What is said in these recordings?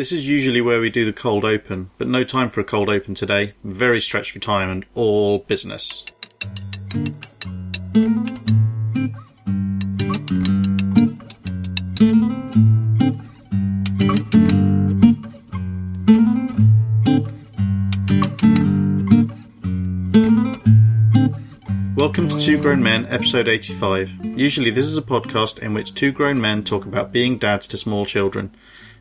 This is usually where we do the cold open, but no time for a cold open today. Very stretched for time and all business. Welcome to Two Grown Men, episode 85. Usually, this is a podcast in which two grown men talk about being dads to small children,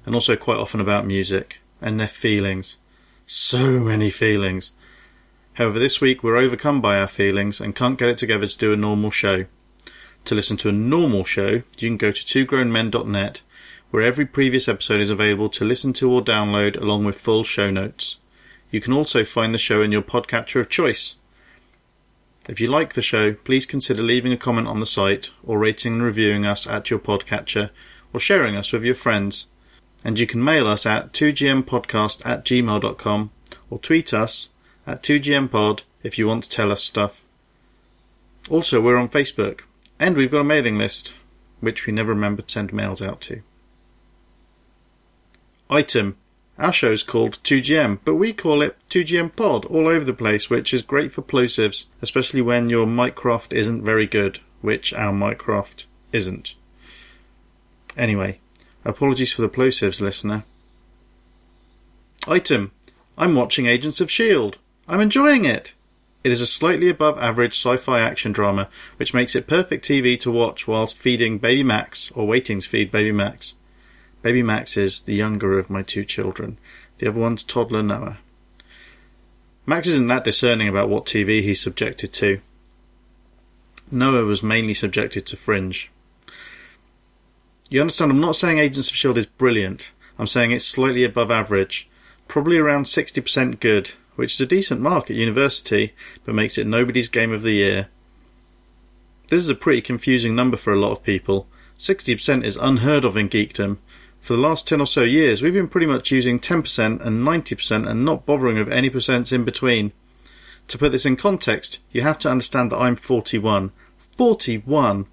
and also quite often about music and their feelings. So many feelings. However, this week we're overcome by our feelings and can't get it together to do a normal show. To listen to a normal show, you can go to twogrownmen.net, where every previous episode is available to listen to or download along with full show notes. You can also find the show in your podcatcher of choice. If you like the show, please consider leaving a comment on the site or rating and reviewing us at your podcatcher or sharing us with your friends. And you can mail us at 2gmpodcast at gmail.com or tweet us at 2gmpod if you want to tell us stuff. Also, we're on Facebook and we've got a mailing list, which we never remember to send mails out to. Item our show's called 2GM, but we call it 2GM Pod all over the place, which is great for plosives, especially when your Mycroft isn't very good, which our Mycroft isn't. Anyway, apologies for the plosives, listener. Item I'm watching Agents of S.H.I.E.L.D. I'm enjoying it. It is a slightly above average sci fi action drama, which makes it perfect TV to watch whilst feeding baby Max or waiting to feed baby Max. Baby Max is the younger of my two children. The other one's toddler Noah. Max isn't that discerning about what TV he's subjected to. Noah was mainly subjected to Fringe. You understand, I'm not saying Agents of S.H.I.E.L.D. is brilliant. I'm saying it's slightly above average. Probably around 60% good, which is a decent mark at university, but makes it nobody's game of the year. This is a pretty confusing number for a lot of people. 60% is unheard of in geekdom, for the last 10 or so years, we've been pretty much using 10% and 90% and not bothering with any percents in between. To put this in context, you have to understand that I'm 41. 41!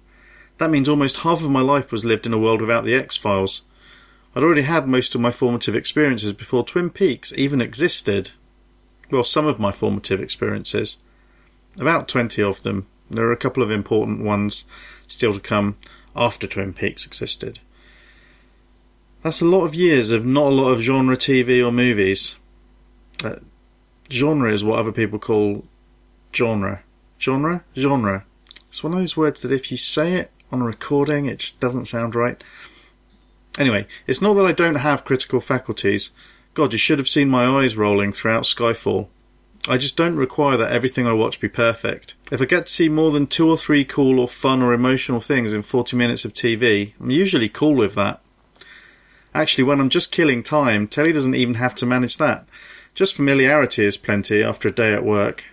That means almost half of my life was lived in a world without the X Files. I'd already had most of my formative experiences before Twin Peaks even existed. Well, some of my formative experiences. About 20 of them. There are a couple of important ones still to come after Twin Peaks existed. That's a lot of years of not a lot of genre TV or movies. Uh, genre is what other people call genre. Genre? Genre. It's one of those words that if you say it on a recording, it just doesn't sound right. Anyway, it's not that I don't have critical faculties. God, you should have seen my eyes rolling throughout Skyfall. I just don't require that everything I watch be perfect. If I get to see more than two or three cool or fun or emotional things in 40 minutes of TV, I'm usually cool with that. Actually, when I'm just killing time, Telly doesn't even have to manage that. Just familiarity is plenty after a day at work.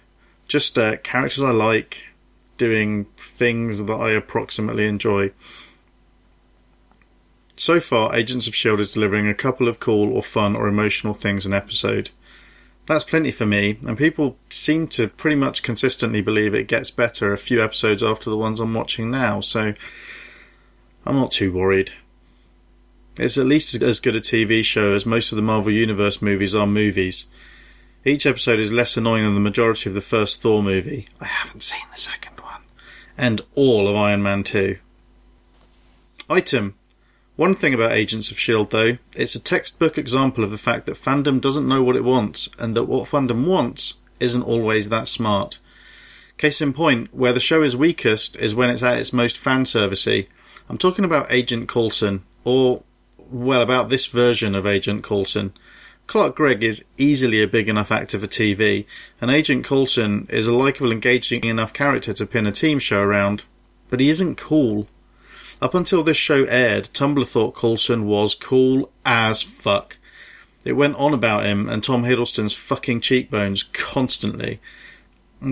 Just uh, characters I like, doing things that I approximately enjoy. So far, Agents of S.H.I.E.L.D. is delivering a couple of cool or fun or emotional things an episode. That's plenty for me, and people seem to pretty much consistently believe it gets better a few episodes after the ones I'm watching now, so I'm not too worried. It's at least as good a TV show as most of the Marvel Universe movies are movies. Each episode is less annoying than the majority of the first Thor movie. I haven't seen the second. And all of Iron Man 2. Item. One thing about Agents of S.H.I.E.L.D., though, it's a textbook example of the fact that fandom doesn't know what it wants, and that what fandom wants isn't always that smart. Case in point, where the show is weakest is when it's at its most fan servicey. I'm talking about Agent Coulson, or well, about this version of Agent Coulson. Clark Gregg is easily a big enough actor for TV, and Agent Coulson is a likable, engaging enough character to pin a team show around, but he isn't cool. Up until this show aired, Tumblr thought Coulson was cool as fuck. It went on about him and Tom Hiddleston's fucking cheekbones constantly,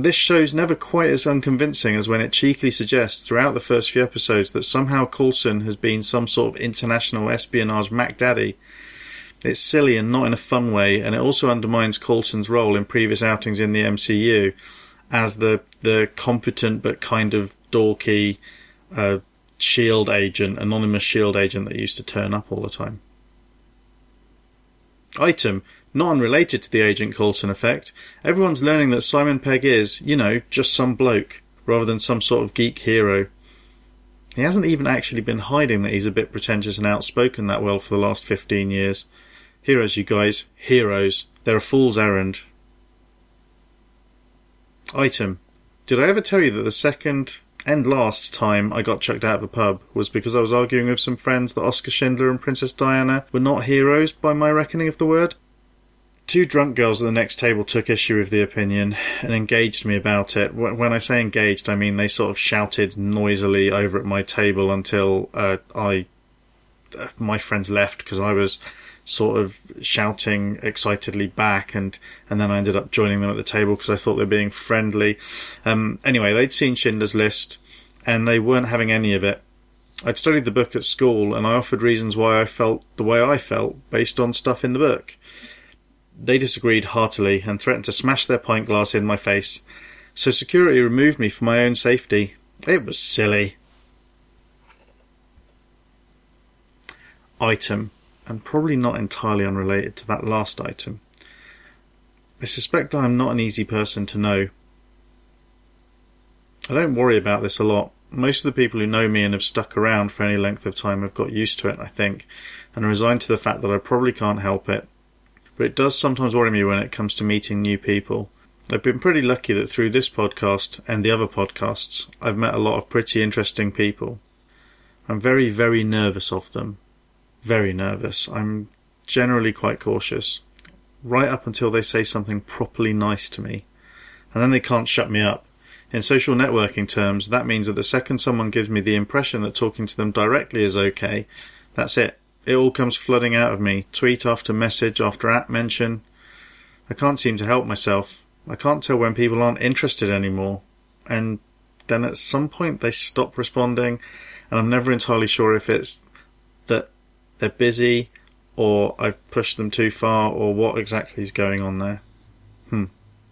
this show's never quite as unconvincing as when it cheekily suggests throughout the first few episodes that somehow Coulson has been some sort of international espionage Mac Daddy. It's silly and not in a fun way, and it also undermines Coulson's role in previous outings in the MCU as the the competent but kind of dorky uh, shield agent, anonymous shield agent that used to turn up all the time. Item, not unrelated to the Agent Coulson effect, everyone's learning that Simon Pegg is, you know, just some bloke, rather than some sort of geek hero. He hasn't even actually been hiding that he's a bit pretentious and outspoken that well for the last 15 years. Heroes, you guys. Heroes. They're a fool's errand. Item. Did I ever tell you that the second and last time I got chucked out of a pub was because I was arguing with some friends that Oskar Schindler and Princess Diana were not heroes by my reckoning of the word? Two drunk girls at the next table took issue with the opinion and engaged me about it. When I say engaged, I mean they sort of shouted noisily over at my table until uh, I, my friends left because I was sort of shouting excitedly back, and and then I ended up joining them at the table because I thought they were being friendly. Um, anyway, they'd seen Schindler's List, and they weren't having any of it. I'd studied the book at school, and I offered reasons why I felt the way I felt based on stuff in the book. They disagreed heartily and threatened to smash their pint glass in my face. So security removed me for my own safety. It was silly. Item and probably not entirely unrelated to that last item. I suspect I am not an easy person to know. I don't worry about this a lot. Most of the people who know me and have stuck around for any length of time have got used to it, I think, and resigned to the fact that I probably can't help it. But it does sometimes worry me when it comes to meeting new people. I've been pretty lucky that through this podcast and the other podcasts, I've met a lot of pretty interesting people. I'm very, very nervous of them very nervous. I'm generally quite cautious, right up until they say something properly nice to me. And then they can't shut me up. In social networking terms, that means that the second someone gives me the impression that talking to them directly is okay, that's it. It all comes flooding out of me, tweet after message after app mention. I can't seem to help myself. I can't tell when people aren't interested anymore. And then at some point they stop responding, and I'm never entirely sure if it's that they're busy or I've pushed them too far or what exactly is going on there. Hmm.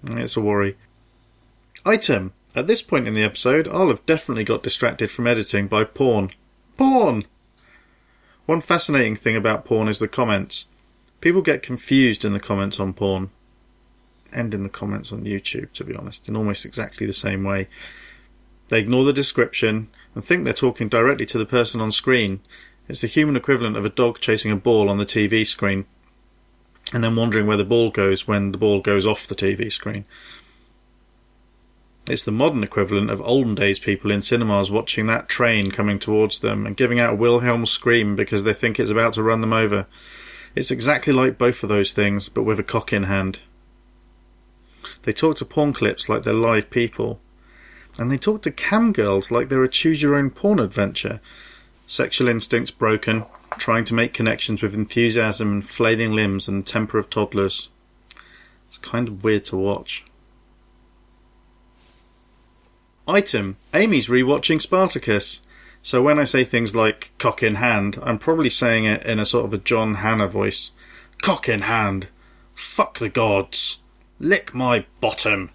It's a worry. Item. At this point in the episode, I'll have definitely got distracted from editing by porn. Porn! One fascinating thing about porn is the comments. People get confused in the comments on porn. And in the comments on YouTube, to be honest, in almost exactly the same way. They ignore the description and think they're talking directly to the person on screen, it's the human equivalent of a dog chasing a ball on the TV screen and then wondering where the ball goes when the ball goes off the TV screen. It's the modern equivalent of olden days people in cinemas watching that train coming towards them and giving out a Wilhelm scream because they think it's about to run them over. It's exactly like both of those things, but with a cock in hand. They talk to porn clips like they're live people. And they talk to cam girls like they're a choose your own porn adventure sexual instincts broken, trying to make connections with enthusiasm and flailing limbs and the temper of toddlers. It's kind of weird to watch. Item Amy's rewatching Spartacus. So when I say things like cock in hand, I'm probably saying it in a sort of a John Hannah voice. Cock in hand. Fuck the gods. Lick my bottom.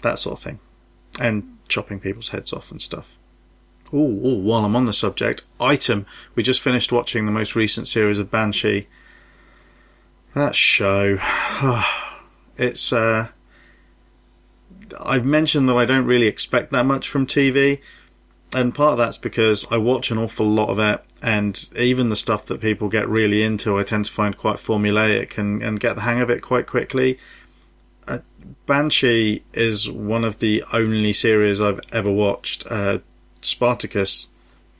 That sort of thing. And chopping people's heads off and stuff. Oh, while I'm on the subject, item. We just finished watching the most recent series of Banshee. That show. it's, uh, I've mentioned that I don't really expect that much from TV. And part of that's because I watch an awful lot of it, and even the stuff that people get really into, I tend to find quite formulaic and, and get the hang of it quite quickly. Uh, Banshee is one of the only series I've ever watched. Uh, Spartacus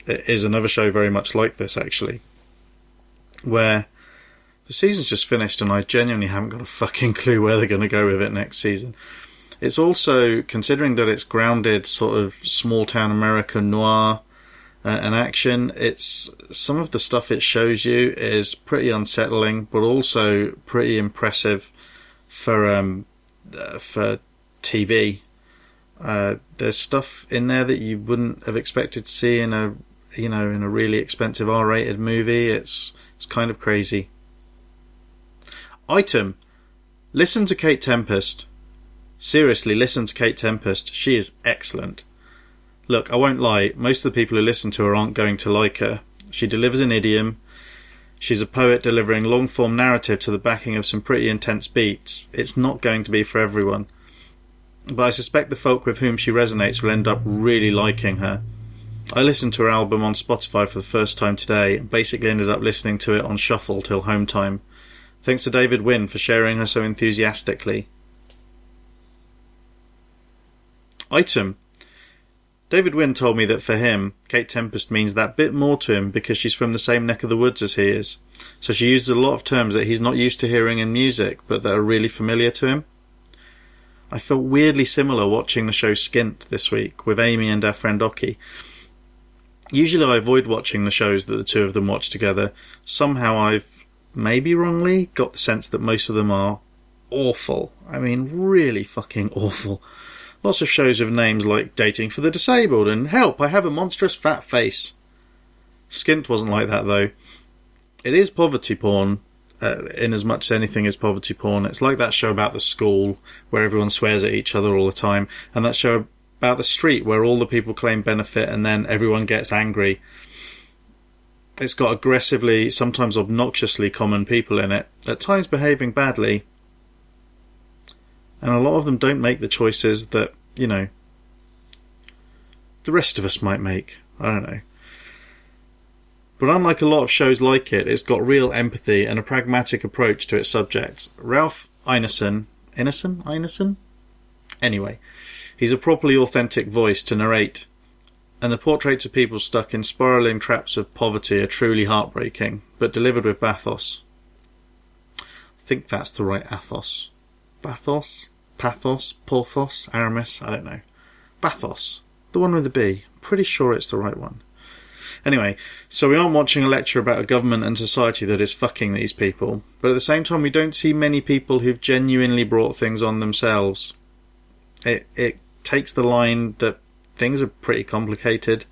is another show very much like this, actually, where the season's just finished and I genuinely haven't got a fucking clue where they're going to go with it next season. It's also, considering that it's grounded sort of small town America noir uh, and action, it's some of the stuff it shows you is pretty unsettling, but also pretty impressive for um, uh, for TV. Uh, there's stuff in there that you wouldn't have expected to see in a you know in a really expensive R-rated movie. It's it's kind of crazy. Item: Listen to Kate Tempest. Seriously, listen to Kate Tempest. She is excellent. Look, I won't lie. Most of the people who listen to her aren't going to like her. She delivers an idiom. She's a poet delivering long form narrative to the backing of some pretty intense beats. It's not going to be for everyone. But I suspect the folk with whom she resonates will end up really liking her. I listened to her album on Spotify for the first time today and basically ended up listening to it on shuffle till home time. Thanks to David Wynn for sharing her so enthusiastically. Item David Wynn told me that for him, Kate Tempest means that bit more to him because she's from the same neck of the woods as he is. So she uses a lot of terms that he's not used to hearing in music, but that are really familiar to him. I felt weirdly similar watching the show Skint this week with Amy and our friend Oki. Usually I avoid watching the shows that the two of them watch together. Somehow I've, maybe wrongly, got the sense that most of them are awful. I mean, really fucking awful. Lots of shows with names like Dating for the Disabled and Help, I Have a Monstrous Fat Face. Skint wasn't like that though. It is poverty porn, uh, in as much as anything is poverty porn. It's like that show about the school where everyone swears at each other all the time, and that show about the street where all the people claim benefit and then everyone gets angry. It's got aggressively, sometimes obnoxiously common people in it, at times behaving badly, and a lot of them don't make the choices that, you know, the rest of us might make. I don't know. But unlike a lot of shows like it, it's got real empathy and a pragmatic approach to its subjects. Ralph Ineson, Ineson? Ineson? Anyway, he's a properly authentic voice to narrate, and the portraits of people stuck in spiraling traps of poverty are truly heartbreaking, but delivered with bathos. I think that's the right athos. Bathos? Pathos? Porthos? Aramis? I don't know. Bathos. The one with the B. Pretty sure it's the right one. Anyway, so we aren't watching a lecture about a government and society that is fucking these people, but at the same time we don't see many people who've genuinely brought things on themselves. It it takes the line that things are pretty complicated.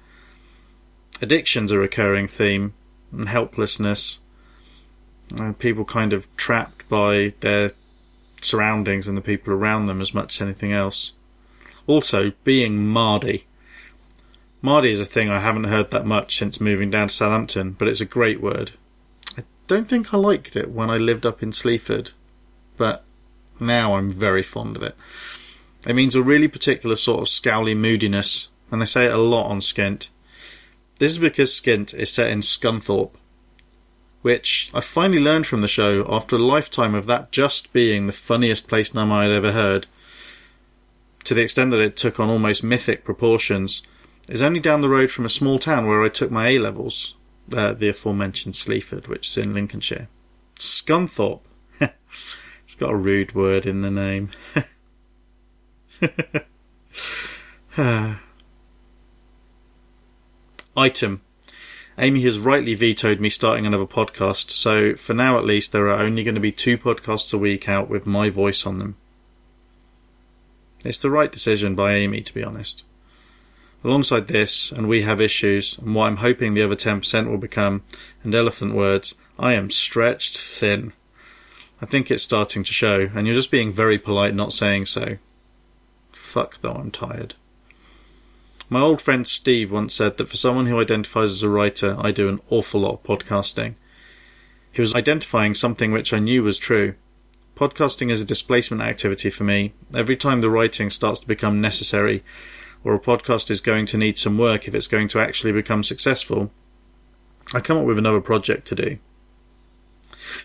Addiction's a recurring theme, and helplessness. And people kind of trapped by their surroundings and the people around them as much as anything else. Also, being Mardy. Mardy is a thing I haven't heard that much since moving down to Southampton, but it's a great word. I don't think I liked it when I lived up in Sleaford, but now I'm very fond of it. It means a really particular sort of scowly moodiness, and they say it a lot on Skint. This is because Skint is set in Scunthorpe, which I finally learned from the show after a lifetime of that just being the funniest place name I had ever heard, to the extent that it took on almost mythic proportions, is only down the road from a small town where I took my A levels, uh, the aforementioned Sleaford, which is in Lincolnshire. Scunthorpe. it's got a rude word in the name. Item Amy has rightly vetoed me starting another podcast, so for now at least, there are only going to be two podcasts a week out with my voice on them. It's the right decision by Amy, to be honest. Alongside this, and we have issues, and what I'm hoping the other 10% will become, and elephant words, I am stretched thin. I think it's starting to show, and you're just being very polite not saying so. Fuck though, I'm tired. My old friend Steve once said that for someone who identifies as a writer, I do an awful lot of podcasting. He was identifying something which I knew was true. Podcasting is a displacement activity for me. Every time the writing starts to become necessary, or a podcast is going to need some work if it's going to actually become successful, I come up with another project to do.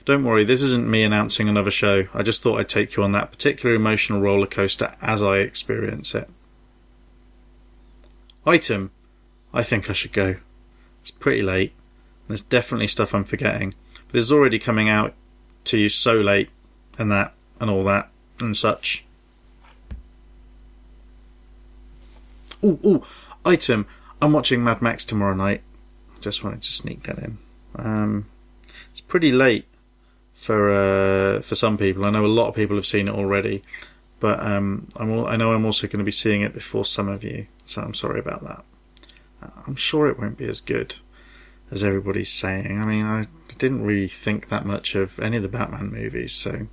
Don't worry, this isn't me announcing another show. I just thought I'd take you on that particular emotional roller coaster as I experience it. Item. I think I should go. It's pretty late. There's definitely stuff I'm forgetting. But this is already coming out to you so late, and that, and all that, and such. Ooh, ooh, item. I'm watching Mad Max tomorrow night. Just wanted to sneak that in. Um, it's pretty late for uh, for some people. I know a lot of people have seen it already, but um, I'm, I know I'm also going to be seeing it before some of you, so I'm sorry about that. Uh, I'm sure it won't be as good as everybody's saying. I mean, I didn't really think that much of any of the Batman movies, so.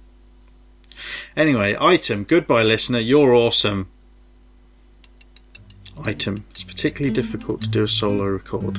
Anyway, item, goodbye listener, you're awesome. Item, it's particularly difficult to do a solo record.